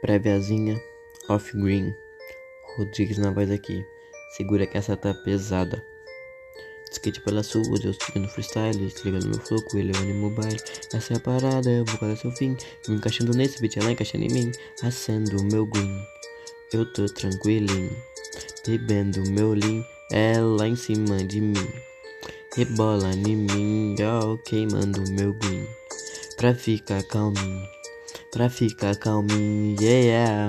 Préviazinha, off green. Rodrigues na voz aqui. Segura que essa tá pesada. Skate pela sua, eu estou no freestyle, ligando meu flow, ele é no mobile. Essa é a parada, eu vou para seu fim. Me encaixando nesse beat, ela encaixando em mim. Acendo o meu green, eu tô tranquilinho. Bebendo meu lean, ela em cima de mim. Rebola em mim, ó, queimando meu green. Pra ficar calminho, pra ficar calminho, yeah.